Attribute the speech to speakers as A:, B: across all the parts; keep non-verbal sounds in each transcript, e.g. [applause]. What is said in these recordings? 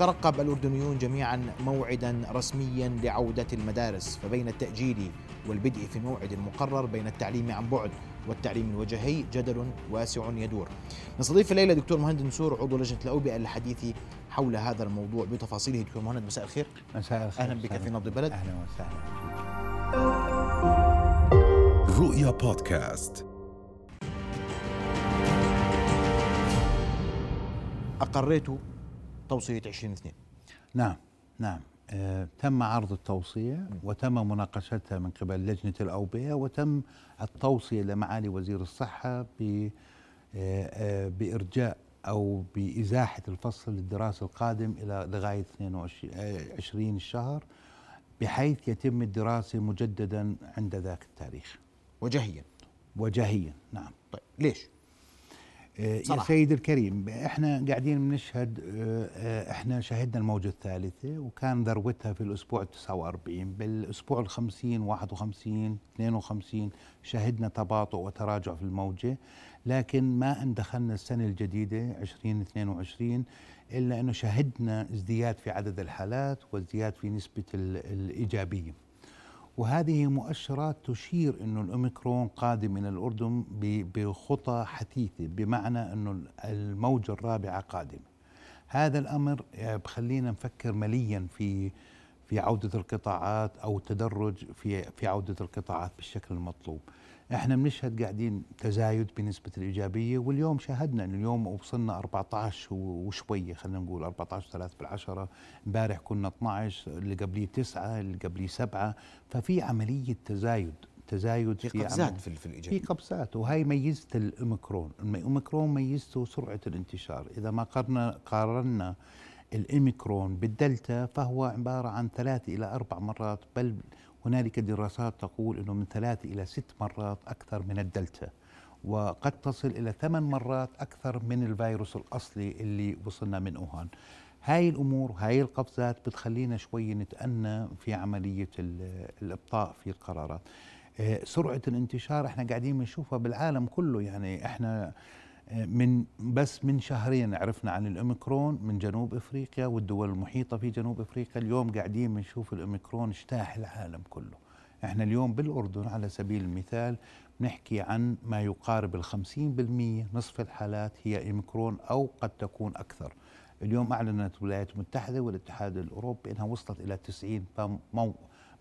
A: يترقب الأردنيون جميعا موعدا رسميا لعودة المدارس فبين التأجيل والبدء في الموعد المقرر بين التعليم عن بعد والتعليم الوجهي جدل واسع يدور. نستضيف الليلة دكتور مهند نسور عضو لجنة الأوبئة للحديث حول هذا الموضوع بتفاصيله. دكتور مهند مساء الخير.
B: مساء الخير.
A: أهلا بك في نبض البلد.
B: أهلا وسهلا.
C: رؤيا بودكاست.
A: أقريت توصية 2022
B: نعم نعم. آه تم عرض التوصية وتم مناقشتها من قبل لجنة الأوبئة وتم التوصية لمعالي وزير الصحة ب آه، آه، بإرجاء أو بإزاحة الفصل الدراسي القادم إلى لغاية 22 آه، 20 الشهر بحيث يتم الدراسة مجددا عند ذاك التاريخ.
A: وجهيا.
B: وجهيا نعم.
A: طيب ليش؟
B: آه، يا. سيد الكريم إحنا قاعدين بنشهد آه، آه، إحنا شهدنا الموجة الثالثة وكان ذروتها في الأسبوع ال 49 بالأسبوع ال 50 51 52 شهدنا تباطؤ وتراجع في الموجة. لكن ما إن دخلنا السنة الجديدة 2022 إلا إنه شهدنا ازدياد في عدد الحالات وازدياد في نسبة ال- الإيجابية. وهذه مؤشرات تشير إنه الأوميكرون قادم من الأردن ب- بخطى حثيثة بمعنى إنه الموجه الرابعه قادمه. هذا الأمر آه، بخلينا نفكر مليا في في عودة القطاعات أو تدرج في في عودة القطاعات بالشكل المطلوب. إحنا بنشهد قاعدين تزايد بنسبة الإيجابية واليوم شاهدنا إنه اليوم وصلنا 14 وشوية خلينا نقول 14 3 بالعشرة. امبارح كنا 12 اللي قبليه 9 اللي قبليه 7 ففي عملية تزايد تزايد
A: في
B: عمل-
A: قفزات في, في
B: في
A: الإيجابية
B: قفزات وهي ميزة الأوميكرون، الاوميكرون ميزته سرعة الانتشار، إذا ما قارنا قارنا الأوميكرون بالدلتا فهو عبارة عن ثلاث إلى أربع مرات بل هنالك دراسات تقول إنه من ثلاث إلى ست مرات أكثر من الدلتا. وقد تصل إلى ثمان مرات أكثر من الفيروس الأصلي اللي وصلنا من ووهان. هاي الأمور هاي القفزات بتخلينا شوي نتأنى في عملية ال- الإبطاء في القرارات. آه، سرعة الانتشار إحنا قاعدين بنشوفها بالعالم كله يعني إحنا من بس من شهرين عرفنا عن الأوميكرون من جنوب إفريقيا والدول المحيطة في جنوب إفريقيا. اليوم قاعدين بنشوف الأوميكرون اجتاح العالم كله. إحنا اليوم بالأردن على سبيل المثال نحكي عن ما يقارب الخمسين بالمية نصف الحالات هي أوميكرون أو قد تكون أكثر. اليوم أعلنت الولايات المتحدة والاتحاد الأوروبي إنها وصلت إلى 90 فمو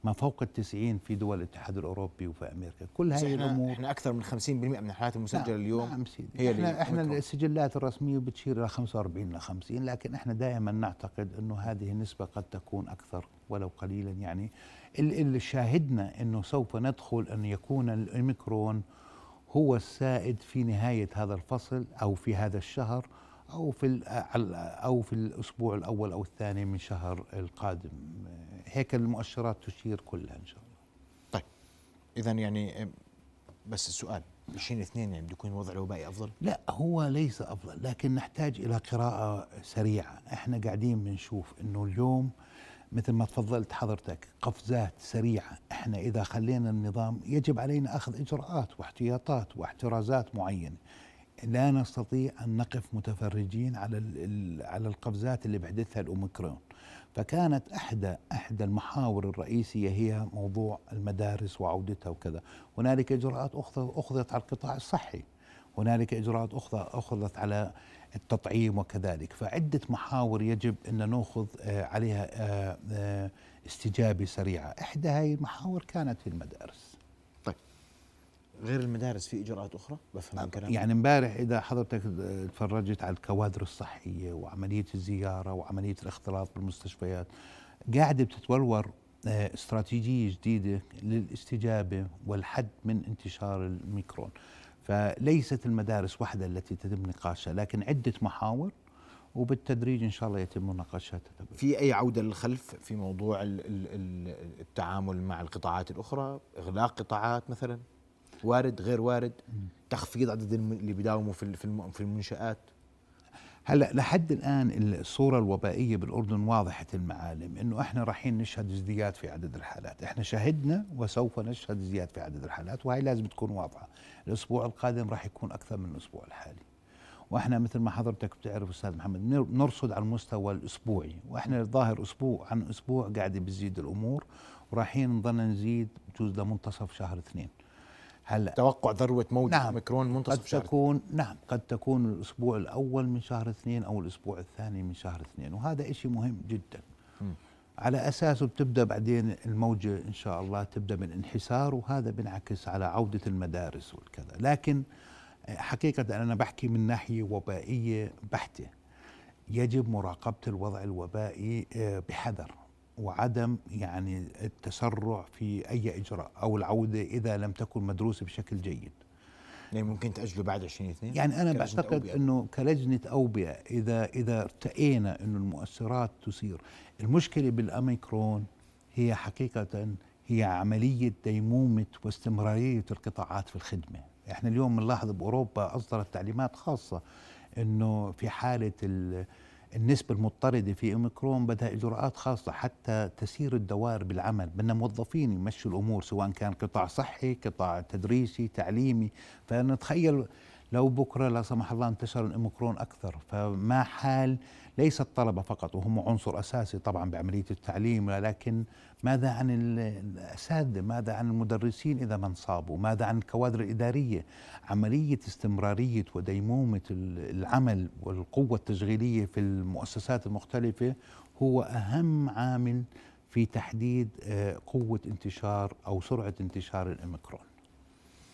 B: ما فوق التسعين في دول الاتحاد الأوروبي وفي أمريكا. كل هذه الأمور
A: إحنا أكثر من 50% من الحالات المسجلة
B: نعم
A: اليوم
B: نعم سيدي.
A: هي
B: إحنا
A: إحنا.
B: السجلات الرسمية بتشير إلى 45 ل 50 لكن إحنا دائما نعتقد إنه هذه النسبة قد تكون أكثر ولو قليلا. يعني ال- اللي شاهدنا إنه سوف ندخل أن يكون الأوميكرون هو السائد في نهاية هذا الفصل أو في هذا الشهر أو في ال- أو في الأسبوع الأول أو الثاني من شهر القادم. هيك المؤشرات تشير كلها إن شاء الله.
A: طيب اذا يعني بس السؤال 2022 يعني بده يكون الوضع الوبائي أفضل؟
B: لا هو ليس أفضل لكن نحتاج إلى قراءة سريعة. إحنا قاعدين بنشوف إنه اليوم مثل ما تفضلت حضرتك قفزات سريعة. إحنا إذا خلينا النظام يجب علينا أخذ إجراءات واحتياطات واحترازات معينة. لا نستطيع أن نقف متفرجين على على القفزات اللي بحدثها الأوميكرون. فكانت احدى إحدى المحاور الرئيسية هي موضوع المدارس وعودتها وكذا. هنالك إجراءات أخذت على القطاع الصحي. هنالك إجراءات أخرى أخذت على التطعيم وكذلك. فعدة محاور يجب أن نأخذ آه، عليها آه، آه، استجابة سريعة. إحدى هذه المحاور كانت في المدارس.
A: غير المدارس في إجراءات أخرى؟ بفهم من كلامك
B: يعني امبارح إذا حضرتك تفرجت على الكوادر الصحية وعملية الزيارة وعملية الاختلاط بالمستشفيات قاعدة بتتورور آه، استراتيجية جديدة للاستجابة والحد من انتشار الميكرون. فليست المدارس وحدها التي يتم نقاشها لكن عدة محاور وبالتدريج إن شاء الله يتم مناقشتها
A: في أي عودة للخلف في موضوع ال- ال- ال- التعامل مع القطاعات الأخرى؟ إغلاق قطاعات مثلا؟ وارد غير وارد؟ تخفيض عدد اللي بيداوموا في في الم- في المنشآت؟
B: هلا لحد الآن الصورة الوبائية بالأردن واضحة المعالم إنه إحنا رايحين نشهد ازدياد في عدد الحالات، إحنا شهدنا وسوف نشهد ازدياد في عدد الحالات وهي لازم تكون واضحة، الأسبوع القادم راح يكون أكثر من الأسبوع الحالي. وإحنا مثل ما حضرتك بتعرف أستاذ محمد نر- نرصد على المستوى الأسبوعي. وإحنا الظاهر أسبوع عن أسبوع قاعدة بتزيد الأمور ورايحين نضل نزيد بجوز لمنتصف شهر اثنين. هلأ.
A: توقع ذروة موجة
B: نعم.
A: أوميكرون
B: قد
A: منتصف شهر.
B: تكون نعم. قد تكون الأسبوع الأول من شهر اثنين أو الأسبوع الثاني من شهر اثنين. وهذا إشي مهم جدا.
A: مم.
B: على اساسه بتبدأ بعدين الموجة إن شاء الله تبدأ من انحسار وهذا بينعكس على عودة المدارس والكذا. لكن حقيقة أنا بحكي من ناحية وبائية بحتة. يجب مراقبة الوضع الوبائي آه، بحذر. وعدم يعني التسرع في أي إجراء أو العودة إذا لم تكن مدروسة بشكل جيد.
A: يعني ممكن تأجله بعد 20 اثنين؟
B: يعني أنا
A: كلجنة
B: بعتقد
A: أوبئة.
B: إنه كلجنة أوبئة إذا إذا ارتئينا إنه المؤثرات تثير المشكلة بالاميكرون هي حقيقة هي عملية ديمومة واستمرارية القطاعات في الخدمة. إحنا اليوم بنلاحظ بأوروبا أصدرت تعليمات خاصة إنه في حالة ال- النسبة المضطردة في أوميكرون بدها إجراءات خاصة حتى تسير الدوائر بالعمل، بدنا موظفين يمشوا الأمور سواء كان قطاع صحي، قطاع تدريسي، تعليمي، فنتخيل لو بكرة لا سمح الله انتشر الأوميكرون أكثر، فما حال ليس الطلبة فقط وهم عنصر أساسي طبعا بعملية التعليم ولكن ماذا عن ال- الأساتذة؟ ماذا عن المدرسين إذا ما انصابوا؟ ماذا عن الكوادر الإدارية؟ عملية استمرارية وديمومة ال- العمل والقوة التشغيلية في المؤسسات المختلفة هو أهم عامل في تحديد آه، قوة انتشار أو سرعة انتشار الأوميكرون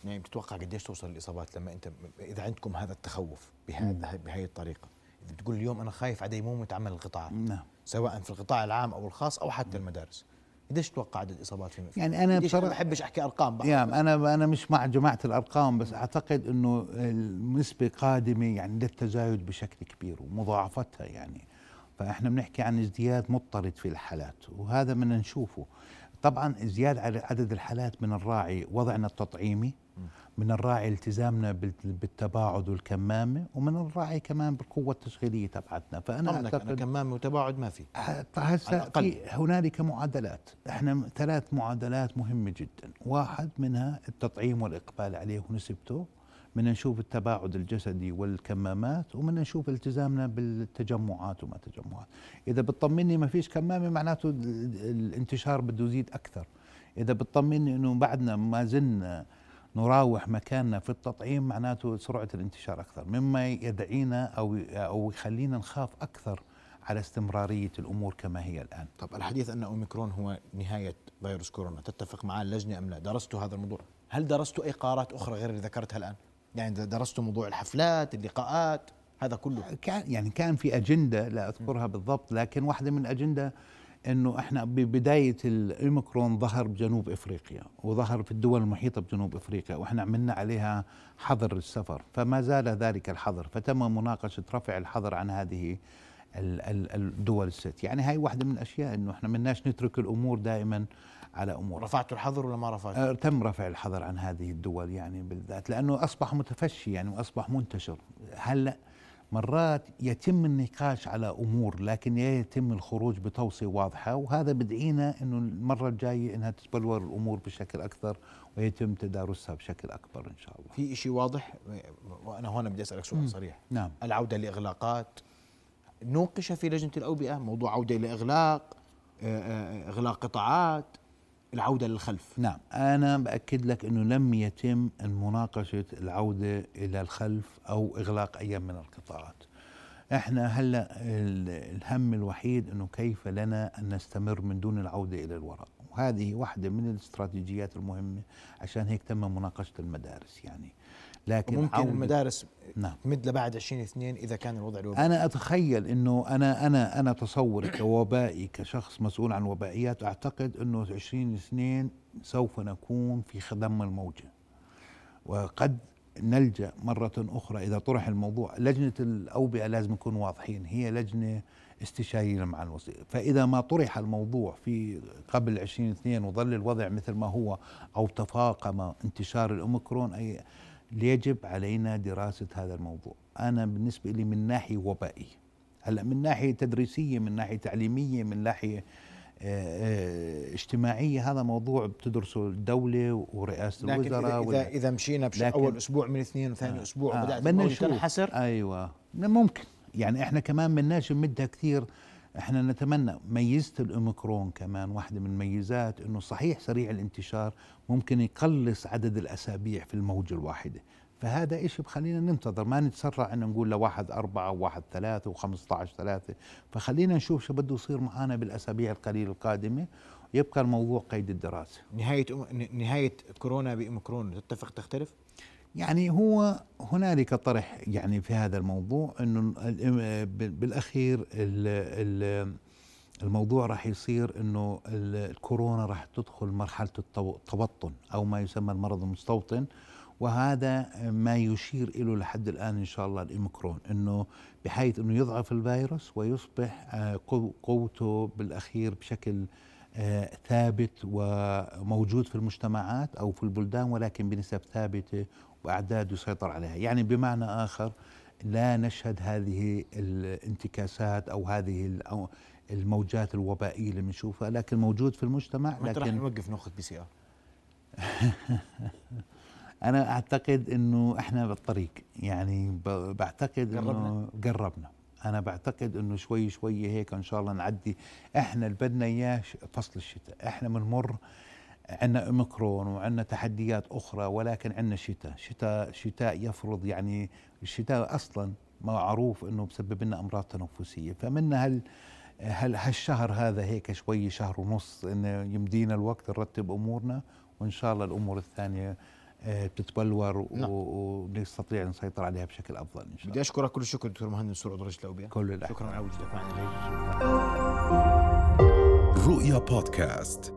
A: يعني بتتوقع قديش توصل الإصابات لما أنت إذا عندكم هذا التخوف بهذا بهي الطريقة؟ إذا بتقول اليوم أنا خايف على ديمومه عمل القطاعات
B: نعم.
A: سواء في القطاع العام أو الخاص أو حتى المدارس. قديش تتوقع عدد الإصابات في في-
B: يعني أنا بصراحة-
A: ما بحبش أحكي أرقام بقى.
B: يعني أنا أنا مش مع جماعة الأرقام بس أعتقد إنه النسبة قادمة يعني للتزايد بشكل كبير ومضاعفتها يعني. فإحنا بنحكي عن ازدياد مضطرد في الحالات وهذا بدنا نشوفه. طبعا ازدياد عدد الحالات من الراعي وضعنا التطعيمي من الراعي التزامنا بال- بالتباعد والكمامة ومن الراعي كمان بالقوة التشغيلية تبعتنا. فأنا
A: طمنك أنا
B: أعتقد
A: كمامة وتباعد ما في.
B: هسه. في هنالك معادلات. إحنا ثلاث معادلات مهمة جدا. واحد منها التطعيم والإقبال عليه ونسبته بدنا نشوف التباعد الجسدي والكمامات وبدنا نشوف التزامنا بالتجمعات وما تجمعات. إذا بتطمني ما فيش كمامة معناته ال- ال- الانتشار بده يزيد أكثر. إذا بتطمني إنه بعدنا ما زلنا نراوح مكاننا في التطعيم معناته سرعة الانتشار أكثر مما يدعينا أو أو يخلينا نخاف أكثر على استمرارية الأمور كما هي الآن.
A: طب الحديث أن أوميكرون هو نهاية فيروس كورونا تتفق معاه اللجنة أم لا؟ درستوا هذا الموضوع؟ هل درستوا أي قرارات أخرى غير اللي ذكرتها الآن؟ يعني درستوا موضوع الحفلات اللقاءات هذا كله.
B: كان يعني كان في أجندة لا أذكرها بالضبط لكن واحدة من الأجندة إنه إحنا ببدايه الأوميكرون ظهر بجنوب إفريقيا وظهر في الدول المحيطة بجنوب إفريقيا وإحنا عملنا عليها حظر السفر فما زال ذلك الحظر فتم مناقشة رفع الحظر عن هذه ال- ال- الدول الست. يعني هاي واحدة من الأشياء إنه إحنا مناش نترك الأمور دائما على أمور.
A: رفعتوا الحظر ولا ما رفعتوا؟
B: آه، تم رفع الحظر عن هذه الدول يعني بالذات لأنه أصبح متفشي يعني وأصبح منتشر. هلأ مرات يتم النقاش على أمور لكن لا يتم الخروج بتوصية واضحة وهذا بدعينا إنه المرة الجاية إنها تتبلور الأمور بشكل أكثر ويتم تدارسها بشكل أكبر إن شاء الله.
A: في شيء واضح؟ وأنا هون بدي أسألك سؤال صريح.
B: نعم.
A: العودة لإغلاقات نوقش في لجنة الاوبئه موضوع عودة إلى اغلاق آه، إغلاق قطاعات. العودة للخلف.
B: نعم أنا بأكد لك أنه لم يتم مناقشة العودة إلى الخلف أو إغلاق أي من القطاعات. إحنا هلأ ال- الهم الوحيد إنه كيف لنا أن نستمر من دون العودة إلى الوراء. وهذه واحدة من الاستراتيجيات المهمة عشان هيك تم مناقشة المدارس يعني. لكن عودة
A: المدارس
B: نعم.
A: تمد لبعد 20 2 إذا كان الوضع الوبائي.
B: أنا أتخيل إنه أنا أنا أنا تصوري [clears throat] كوبائي كشخص مسؤول عن الوبائيات أعتقد إنه 2022 سوف نكون في خضم الموجة. وقد نلجأ مرة أخرى اذا طرح الموضوع. لجنة الأوبئة لازم نكون واضحين هي لجنة استشارية مع الوزير. فإذا ما طرح الموضوع في قبل 2022 وظل الوضع مثل ما هو أو تفاقم انتشار الأوميكرون أي يجب علينا دراسة هذا الموضوع أنا بالنسبة لي من ناحية وبائيه هلأ من ناحية تدريسية من ناحية تعليمية من ناحية آه، اجتماعية هذا موضوع بتدرسه الدولة ورئاسة
A: لكن
B: الوزراء
A: اذا
B: ولا-
A: اذا, إذا مشينا بش أول أسبوع من اثنين وثاني
B: آه.
A: أسبوع
B: آه.
A: وبدأت
B: بدنا.
A: تنحسر
B: أيوه ممكن يعني إحنا كمان بدناش نمدها كثير إحنا نتمنى ميزة الأوميكرون كمان واحدة من الميزات إنه صحيح سريع الانتشار ممكن يقلص عدد الأسابيع في الموجه الواحدة. فهذا إشي بخلينا ننتظر ما نتسرع ان نقول لواحد أربعة وواحد ثلاثة وخمسة عشر ثلاثة. فخلينا نشوف شو بده يصير معنا بالأسابيع القليلة القادمة يبقى الموضوع قيد الدراسة.
A: نهاية أم... نهاية كورونا بأوميكرون تتفق تختلف؟
B: يعني هو هنالك طرح يعني في هذا الموضوع إنه ال- بالأخير ال- ال- الموضوع راح يصير إنه ال- الكورونا راح تدخل مرحلة التو- التبطن أو ما يسمى المرض المستوطن وهذا ما يشير له لحد الآن إن شاء الله الأوميكرون إنه بحيث إنه يضعف الفيروس ويصبح آه، قو- قوته بالأخير بشكل آه، ثابت وموجود في المجتمعات أو في البلدان ولكن بنسب ثابتة وأعداد يسيطر عليها، يعني بمعنى آخر لا نشهد هذه الانتكاسات أو هذه ال- أو الموجات الوبائية اللي بنشوفها لكن موجود في المجتمع
A: متى رح
B: لكن
A: نوقف ناخذ PCR؟ [laughs]
B: أنا أعتقد إنه إحنا بالطريق. يعني بعتقد إنه
A: قربنا؟
B: قربنا. أنا بعتقد إنه شوي شوي هيك إن شاء الله نعدي. إحنا اللي بدنا إياه فصل الشتاء. إحنا بنمر عندنا أوميكرون وعندنا تحديات أخرى ولكن عندنا شتاء. شتاء شتاء يفرض يعني الشتاء أصلا معروف إنه بسبب لنا أمراض تنفسية. فمنا هل هل هالشهر هذا هيك شوي شهر ونص انه يمدينا الوقت نرتب أمورنا وإن شاء الله الأمور الثانية آه، بتتبلور و-
A: نعم.
B: ونستطيع نسيطر عليها بشكل أفضل إن شاء
A: بدي
B: الله.
A: أشكرك كل الشكر دكتور مهندس سرور درجه الاوبئه
B: كل الأحسن.
A: شكرا على وجودك معنا
C: رؤيا بودكاست.